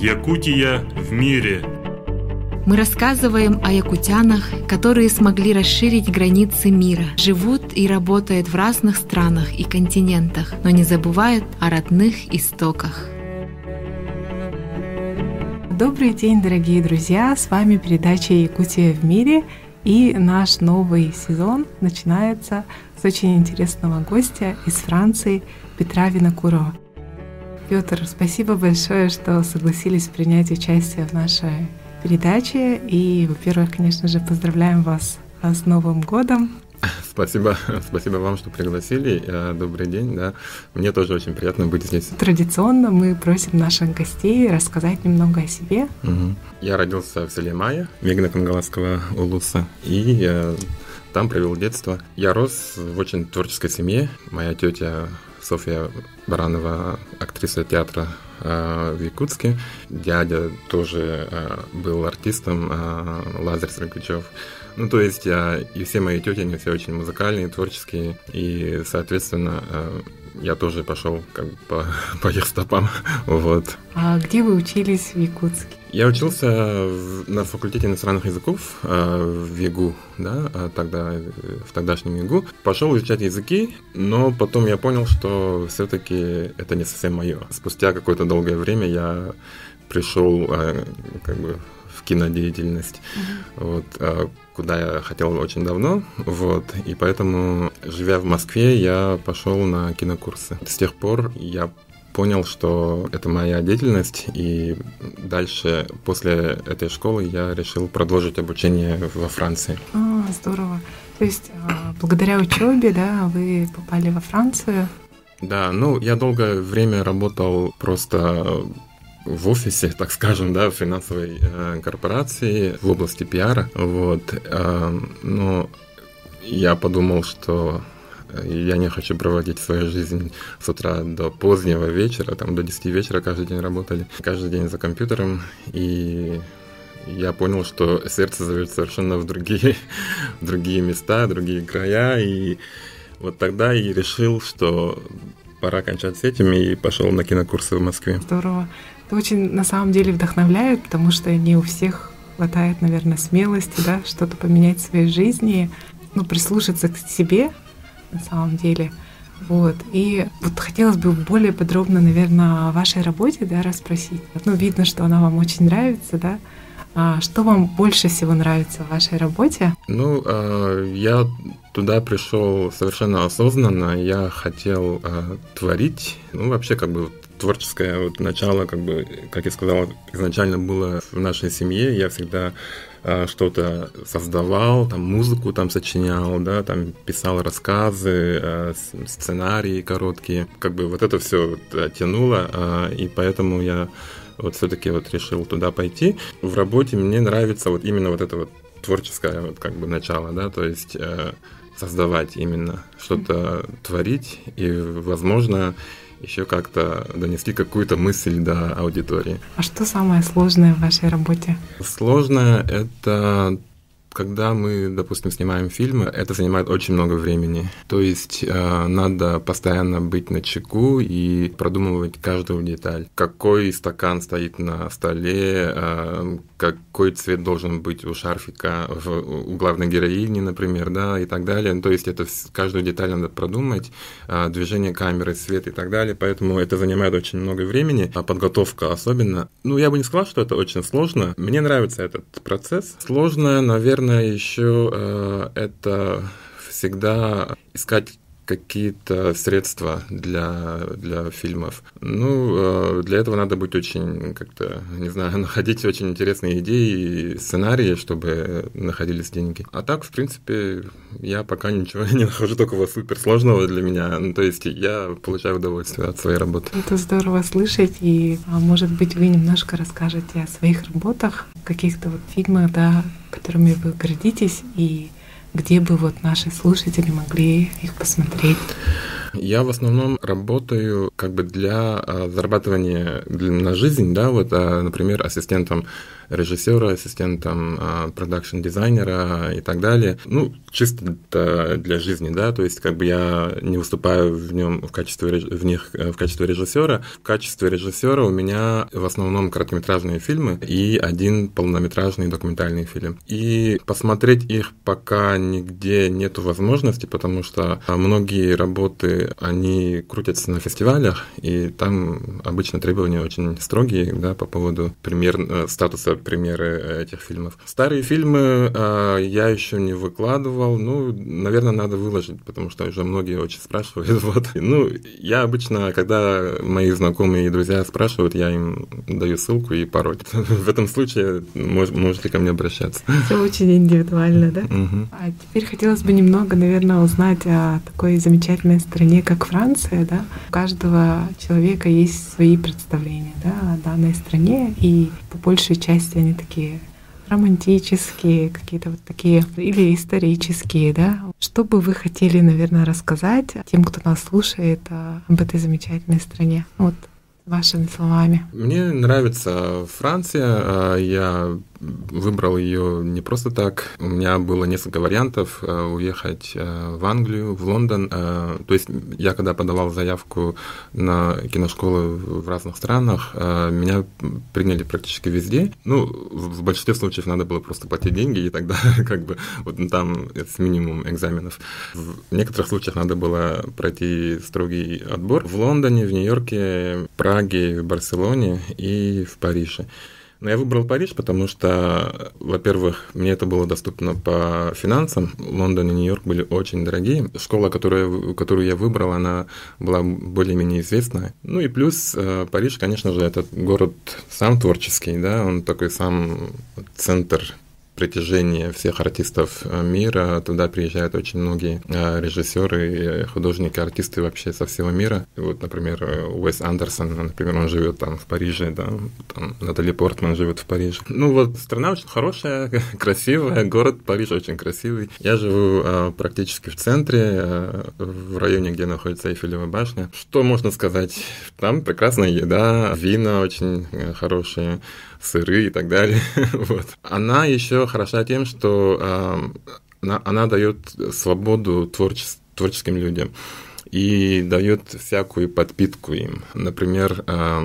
Якутия в мире. Мы рассказываем о якутянах, которые смогли расширить границы мира, живут и работают в разных странах и континентах, но не забывают о родных истоках. Добрый день, дорогие друзья! С вами передача «Якутия в мире» и наш новый сезон начинается с очень интересного гостя из Франции Петра Винокурова. Петр, спасибо большое, что согласились принять участие в нашей передаче. И, во-первых, конечно же, поздравляем вас с Новым годом. Спасибо, спасибо вам, что пригласили. Э, добрый день, да. Мне тоже очень приятно быть здесь. Традиционно мы просим наших гостей рассказать немного о себе. Угу. Я родился в селе Майя, Мегна-Кангаласского улуса, и э, там провел детство. Я рос в очень творческой семье. Моя тетя Софья Баранова, актриса театра э, в Якутске. Дядя тоже э, был артистом, э, Лазарь Срыкачев. Ну, то есть и все мои тети, они все очень музыкальные, творческие, и, соответственно, я тоже пошел как по, по их стопам. вот. А где вы учились в Якутске? Я учился на факультете иностранных языков э, в ЕГУ, да, а тогда в тогдашнем ЕГУ. Пошел изучать языки, но потом я понял, что все-таки это не совсем мое. Спустя какое-то долгое время я пришел э, как бы в кинодеятельность, mm-hmm. вот, а, куда я хотел очень давно, вот, и поэтому, живя в Москве, я пошел на кинокурсы. С тех пор я понял, что это моя деятельность, и дальше, после этой школы, я решил продолжить обучение во Франции. А, здорово. То есть, а, благодаря учебе, да, вы попали во Францию? Да, ну, я долгое время работал просто в офисе, так скажем, да, в финансовой э, корпорации в области пиара, вот, э, но я подумал, что я не хочу проводить свою жизнь с утра до позднего вечера, там до 10 вечера каждый день работали, каждый день за компьютером, и я понял, что сердце зовет совершенно в другие, в другие места, другие края, и вот тогда и решил, что пора кончать с этим, и пошел на кинокурсы в Москве. Здорово. Это очень на самом деле вдохновляет, потому что не у всех хватает, наверное, смелости, да, что-то поменять в своей жизни, ну, прислушаться к себе, на самом деле. Вот. И вот хотелось бы более подробно, наверное, о вашей работе, да, расспросить. Ну, видно, что она вам очень нравится, да. А что вам больше всего нравится в вашей работе? Ну, э, я туда пришел совершенно осознанно. Я хотел э, творить. Ну, вообще, как бы творческое вот начало, как бы, как я сказал, изначально было в нашей семье. Я всегда что-то создавал, там музыку там сочинял, да, там писал рассказы, э, сценарии короткие. Как бы вот это все тянуло, э, и поэтому я вот все-таки вот решил туда пойти. В работе мне нравится вот именно вот это вот творческое вот как бы начало, да, то есть создавать именно, что-то творить, и, возможно, еще как-то донести какую-то мысль до аудитории. А что самое сложное в вашей работе? Сложное — это когда мы, допустим, снимаем фильмы, это занимает очень много времени. То есть э, надо постоянно быть на чеку и продумывать каждую деталь. Какой стакан стоит на столе, э, какой цвет должен быть у шарфика в, у главной героини, например, да, и так далее. То есть это каждую деталь надо продумать, э, движение камеры, свет и так далее. Поэтому это занимает очень много времени, а подготовка особенно. Ну, я бы не сказал, что это очень сложно. Мне нравится этот процесс. Сложно, наверное, наверное, еще э, это всегда искать какие-то средства для, для фильмов. Ну, э, для этого надо быть очень, как-то, не знаю, находить очень интересные идеи и сценарии, чтобы находились деньги. А так, в принципе, я пока ничего не нахожу такого суперсложного для меня. Ну, то есть я получаю удовольствие от своей работы. Это здорово слышать, и, а, может быть, вы немножко расскажете о своих работах, каких-то вот фильмах, да, которыми вы гордитесь, и где бы вот наши слушатели могли их посмотреть? Я в основном работаю как бы для а, зарабатывания на жизнь, да, вот, а, например, ассистентом режиссера, ассистентом продакшн-дизайнера и так далее. Ну, чисто для жизни, да, то есть как бы я не выступаю в нем в качестве, в них в качестве режиссера. В качестве режиссера у меня в основном короткометражные фильмы и один полнометражный документальный фильм. И посмотреть их пока нигде нету возможности, потому что многие работы, они крутятся на фестивалях, и там обычно требования очень строгие, да, по поводу премьер, э, статуса премьеры этих фильмов. Старые фильмы э, я еще не выкладывал, ну, наверное, надо выложить, потому что уже многие очень спрашивают, вот. Ну, я обычно, когда мои знакомые и друзья спрашивают, я им даю ссылку и пароль. В этом случае можете ко мне обращаться. Все очень индивидуально, да? Угу. А теперь хотелось бы немного, наверное, узнать о такой замечательной стране, как Франция, да? У каждого человека есть свои представления, да, о данной стране, и по большей части они такие романтические, какие-то вот такие, или исторические, да. Что бы вы хотели, наверное, рассказать тем, кто нас слушает об этой замечательной стране? Вот вашими словами. Мне нравится Франция. А, я выбрал ее не просто так. У меня было несколько вариантов э, уехать э, в Англию, в Лондон. Э, то есть я когда подавал заявку на киношколы в разных странах, меня приняли практически везде. Ну, в большинстве случаев надо было просто платить деньги, и тогда как бы вот там с минимум экзаменов. В некоторых случаях надо было пройти строгий отбор в Лондоне, в Нью-Йорке, Праге, в Барселоне и в Париже. Но я выбрал Париж, потому что, во-первых, мне это было доступно по финансам. Лондон и Нью-Йорк были очень дорогие. Школа, которую, которую я выбрал, она была более-менее известная. Ну и плюс э, Париж, конечно же, это город сам творческий, да, он такой сам центр притяжение всех артистов э, мира. Туда приезжают очень многие э, режиссеры, художники, артисты вообще со всего мира. Вот, например, э, Уэс Андерсон, например, он живет там в Париже, да, там Натали Портман живет в Париже. Ну вот, страна очень хорошая, красивая, город Париж очень красивый. Я живу практически в центре, в районе, где находится Эйфелева башня. Что можно сказать? Там прекрасная еда, вина очень хорошие сыры и так далее. вот. Она еще хороша тем, что э, она, она дает свободу творче, творческим людям и дает всякую подпитку им. Например, э,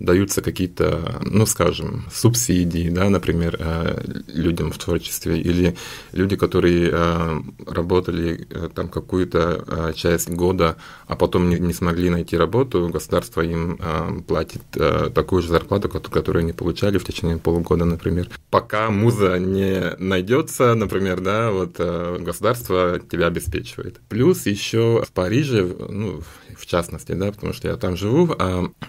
даются какие-то, ну, скажем, субсидии, да, например, э, людям в творчестве, или люди, которые э, работали э, там какую-то часть года, а потом не, смогли найти работу, государство им платит такую же зарплату, которую они получали в течение полугода, например. Пока муза не найдется, например, да, вот государство тебя обеспечивает. Плюс еще в Париже, ну, в частности, да, потому что я там живу,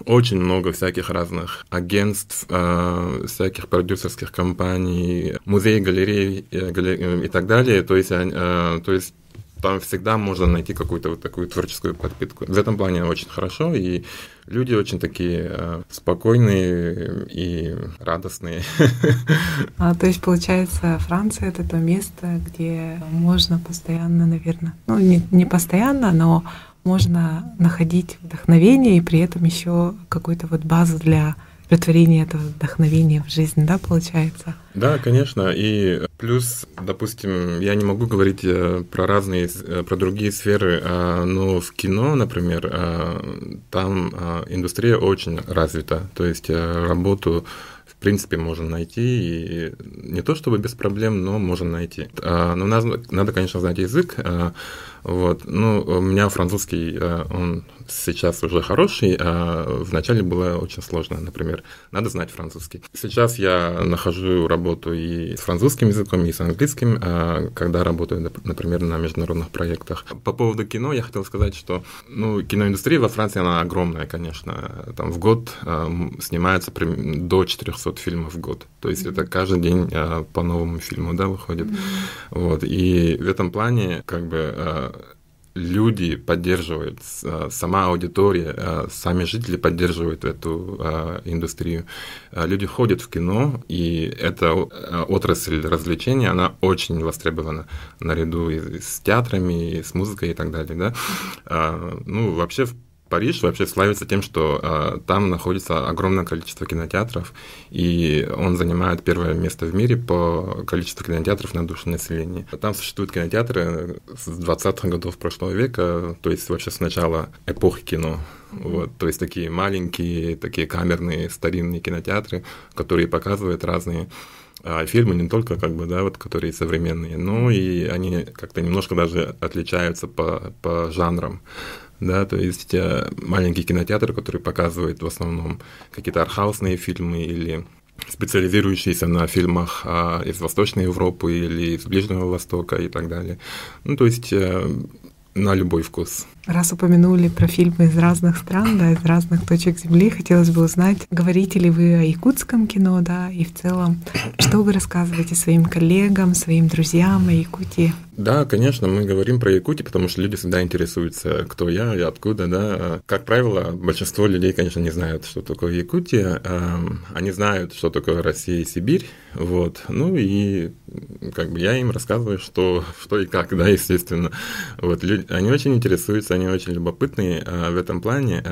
очень много всяких всяких разных агентств, э, всяких продюсерских компаний, музей, галерей э, галерей, и так далее. То есть, э, то есть там всегда можно найти какую-то вот такую творческую подпитку. В этом плане очень хорошо, и люди очень такие э, спокойные и радостные. А, то есть, получается, Франция — это то место, где можно постоянно, наверное, ну, не, не постоянно, но можно находить вдохновение и при этом еще какую-то вот базу для претворения этого вдохновения в жизнь, да, получается? Да, конечно. И плюс, допустим, я не могу говорить э, про разные, э, про другие сферы, а, но в кино, например, а, там а, индустрия очень развита. То есть э, работу в принципе, можно найти, и не то чтобы без проблем, но можно найти. Но надо, надо конечно, знать язык, вот. Ну, у меня французский, э, он сейчас уже хороший, а вначале было очень сложно, например, надо знать французский. Сейчас я нахожу работу и с французским языком, и с английским, а когда работаю, например, на международных проектах. По поводу кино я хотел сказать, что ну, киноиндустрия во Франции, она огромная, конечно. Там в год э, снимается до 400 фильмов в год. То есть это каждый день э, по новому фильму да, выходит. Mm-hmm. Вот. И в этом плане как бы люди поддерживают, э, сама аудитория, э, сами жители поддерживают эту э, индустрию. Люди ходят в кино, и эта отрасль развлечения, она очень востребована наряду и с театрами, и с музыкой и так далее. Да? Ну, вообще, в Париж вообще славится тем, что э, там находится огромное количество кинотеатров, и он занимает первое место в мире по количеству кинотеатров на душу населения. Там существуют кинотеатры с 20-х годов прошлого века, то есть вообще с начала эпохи кино. Вот, то есть такие маленькие, такие камерные, старинные кинотеатры, которые показывают разные а фильмы не только как бы, да, вот, которые современные, но и они как-то немножко даже отличаются по, по жанрам да, то есть маленький кинотеатр, который показывает в основном какие-то архаусные фильмы или специализирующиеся на фильмах а, из Восточной Европы или из Ближнего Востока и так далее. Ну, то есть э, на любой вкус. Раз упомянули про фильмы из разных стран, да, из разных точек Земли, хотелось бы узнать, говорите ли вы о якутском кино, да, и в целом, что вы рассказываете своим коллегам, своим друзьям о Якутии? Да, конечно, мы говорим про Якутию, потому что люди всегда интересуются, кто я и откуда, да. Как правило, большинство людей, конечно, не знают, что такое Якутия. Они знают, что такое Россия и Сибирь, вот. Ну и как бы я им рассказываю, что, что и как, да, естественно. Вот, люди, они очень интересуются, они очень любопытные в этом плане.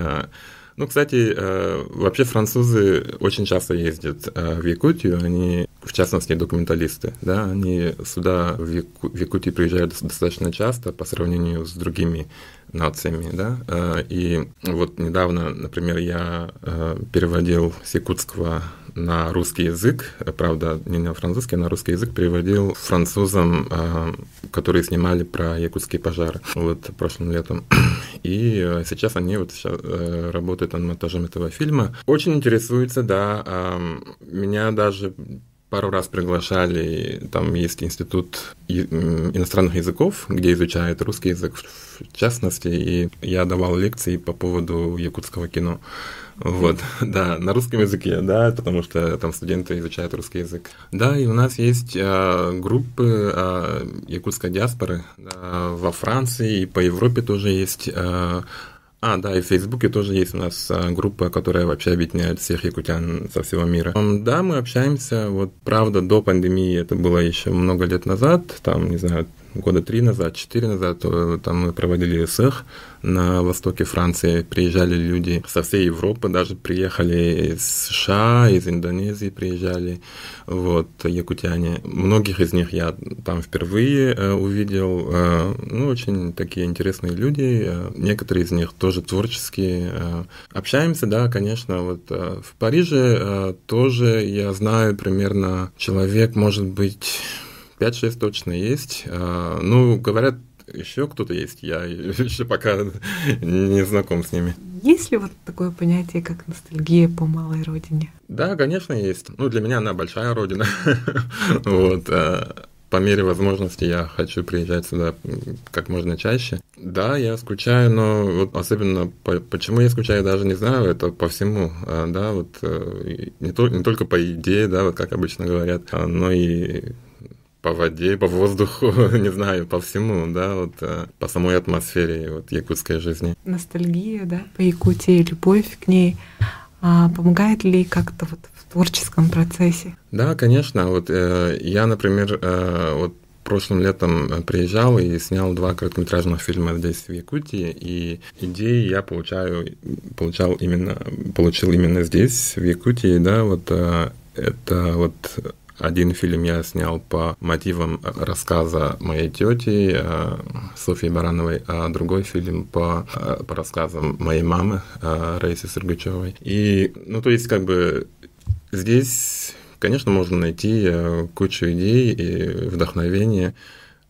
Ну, кстати, э, вообще французы очень часто ездят э, в Якутию, они, в частности, документалисты, да, они сюда, в, Яку, Якутию приезжают достаточно часто по сравнению с другими нациями, да, э, и вот недавно, например, я переводил с якутского на русский язык, правда, не на французский, а на русский язык переводил французам, а, которые снимали про якутские пожары вот прошлым летом. И э, сейчас они вот сейчас э, работают над монтажом этого фильма. Очень интересуются, да, меня даже пару раз приглашали, там есть институт иностранных языков, где изучают русский язык в частности, и я давал лекции по поводу якутского кино. Вот, да, на русском языке, да, потому что там студенты изучают русский язык. Да, и у нас есть э, группы э, якутской диаспоры да, во Франции и по Европе тоже есть. Э, а, да, и в Фейсбуке тоже есть у нас группа, которая вообще объединяет всех якутян со всего мира. Да, мы общаемся, вот, правда, до пандемии это было еще много лет назад, там, не знаю, года три назад, четыре назад, там мы проводили СЭХ на востоке Франции. Приезжали люди со всей Европы, даже приехали из США, из Индонезии приезжали, вот, якутяне. Многих из них я там впервые э, увидел. Э, ну, очень такие интересные люди. Э, некоторые из них тоже творческие. Э, общаемся, да, конечно. Вот э, в Париже э, тоже я знаю примерно человек, может быть, 5-6 точно есть. А, ну, говорят, еще кто-то есть, я еще пока не знаком с ними. Есть ли вот такое понятие, как ностальгия по малой родине? Да, конечно, есть. Ну, для меня она большая родина. вот. А, по мере возможности я хочу приезжать сюда как можно чаще. Да, я скучаю, но вот особенно по, почему я скучаю, даже не знаю, это по всему, а, да, вот э, не, то, не только по идее, да, вот как обычно говорят, но и по воде, по воздуху, не знаю, по всему, да, вот э, по самой атмосфере вот якутской жизни. Ностальгия, да, по Якутии, любовь к ней. А помогает ли как-то вот в творческом процессе? Да, конечно. Вот э, я, например, э, вот прошлым летом приезжал и снял два короткометражных фильма здесь, в Якутии, и идеи я получаю, получал именно, получил именно здесь, в Якутии, да, вот э, это вот один фильм я снял по мотивам рассказа моей тети э, Софьи Барановой, а другой фильм по, э, по рассказам моей мамы э, Раисы Сергачевой. И, ну, то есть, как бы здесь, конечно, можно найти кучу идей и вдохновения.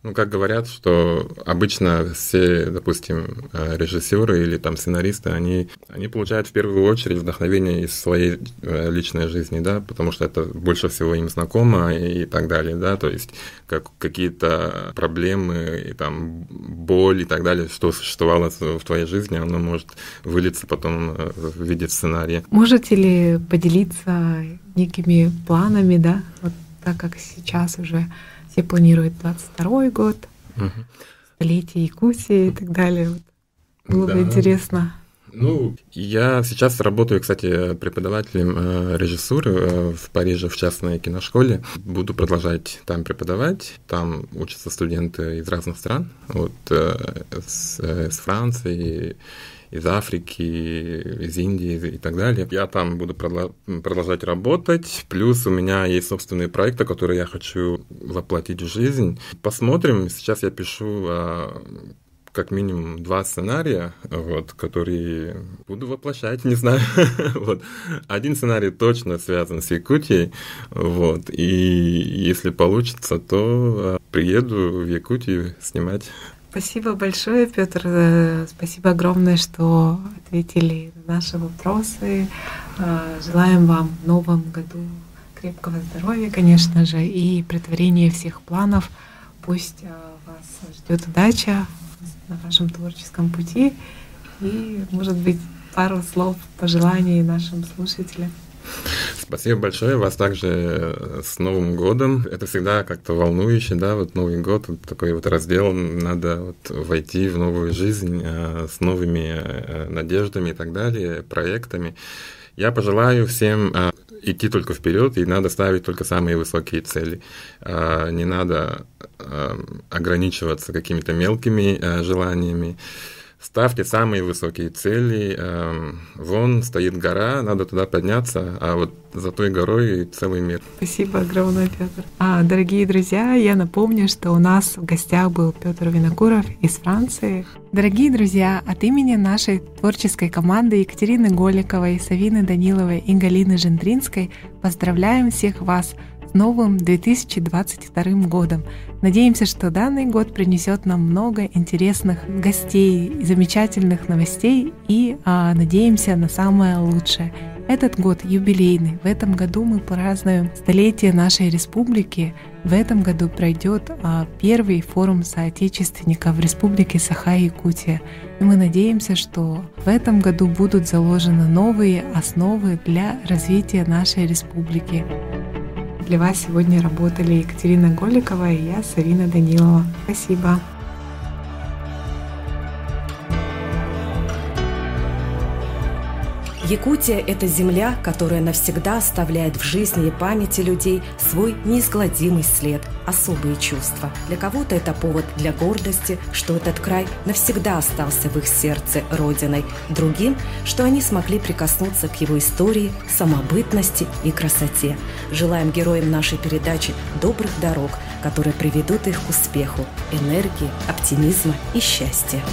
Ну, как говорят, что обычно все, допустим, э, режиссеры или там сценаристы, они, они получают в первую очередь вдохновение из своей э, личной жизни, да, потому что это больше всего им знакомо и, так далее, да, то есть как какие-то проблемы и там боль и так далее, что существовало в твоей жизни, оно может вылиться потом э, в виде сценария. Можете ли поделиться некими планами, да, вот так как сейчас уже все планируют 22 год, угу. столетие Якутии и так далее. Вот. Было да. бы интересно. Ну, я сейчас работаю, кстати, преподавателем э, режиссуры э, в Париже в частной киношколе. Буду продолжать там преподавать. Там учатся студенты из разных стран, вот э, с, с Франции, из Африки, из Индии и так далее. Я там буду продолжать работать. Плюс у меня есть собственные проекты, которые я хочу воплотить в жизнь. Посмотрим. Сейчас я пишу а, как минимум два сценария, вот, которые буду воплощать, не знаю. вот. Один сценарий точно связан с Якутией, вот, и если получится, то а, приеду в Якутию снимать. Спасибо большое, Петр. Э, спасибо огромное, что ответили на наши вопросы. Э, желаем вам в новом году крепкого здоровья, конечно же, и притворения всех планов. Пусть э, вас ждет удача на вашем творческом пути. И, может быть, пару слов пожеланий нашим слушателям. Спасибо большое. Вас также э, с Новым годом. Это всегда как-то волнующе, да, вот Новый год, вот такой вот раздел, надо вот войти в новую жизнь э, с новыми э, надеждами и так далее, проектами. Я пожелаю всем э, идти только вперед, и надо ставить только самые высокие цели. Э, не надо э, ограничиваться какими-то мелкими желаниями. Ставьте самые высокие цели. Эм, вон стоит гора, надо туда подняться, а вот за той горой целый мир. Спасибо огромное, Петр. А, дорогие друзья, я напомню, что у нас в гостях был Петр Винокуров из Франции. Дорогие друзья, от имени нашей творческой команды Екатерины Голиковой, Савины Даниловой и Галины Жендринской поздравляем всех вас новым 2022 годом. Надеемся, что данный год принесет нам много интересных гостей, замечательных новостей и а, надеемся на самое лучшее. Этот год юбилейный. В этом году мы празднуем столетие нашей республики. В этом году пройдет а, первый форум соотечественников в Республике Саха-Якутия. И мы надеемся, что в этом году будут заложены новые основы для развития нашей республики. Для вас сегодня работали Екатерина Голикова и я, Савина Данилова. Спасибо. Якутия – это земля, которая навсегда оставляет в жизни и памяти людей свой неизгладимый след, особые чувства. Для кого-то это повод для гордости, что этот край навсегда остался в их сердце родиной. Другим, что они смогли прикоснуться к его истории, самобытности и красоте. Желаем героям нашей передачи добрых дорог, которые приведут их к успеху, энергии, оптимизма и счастья.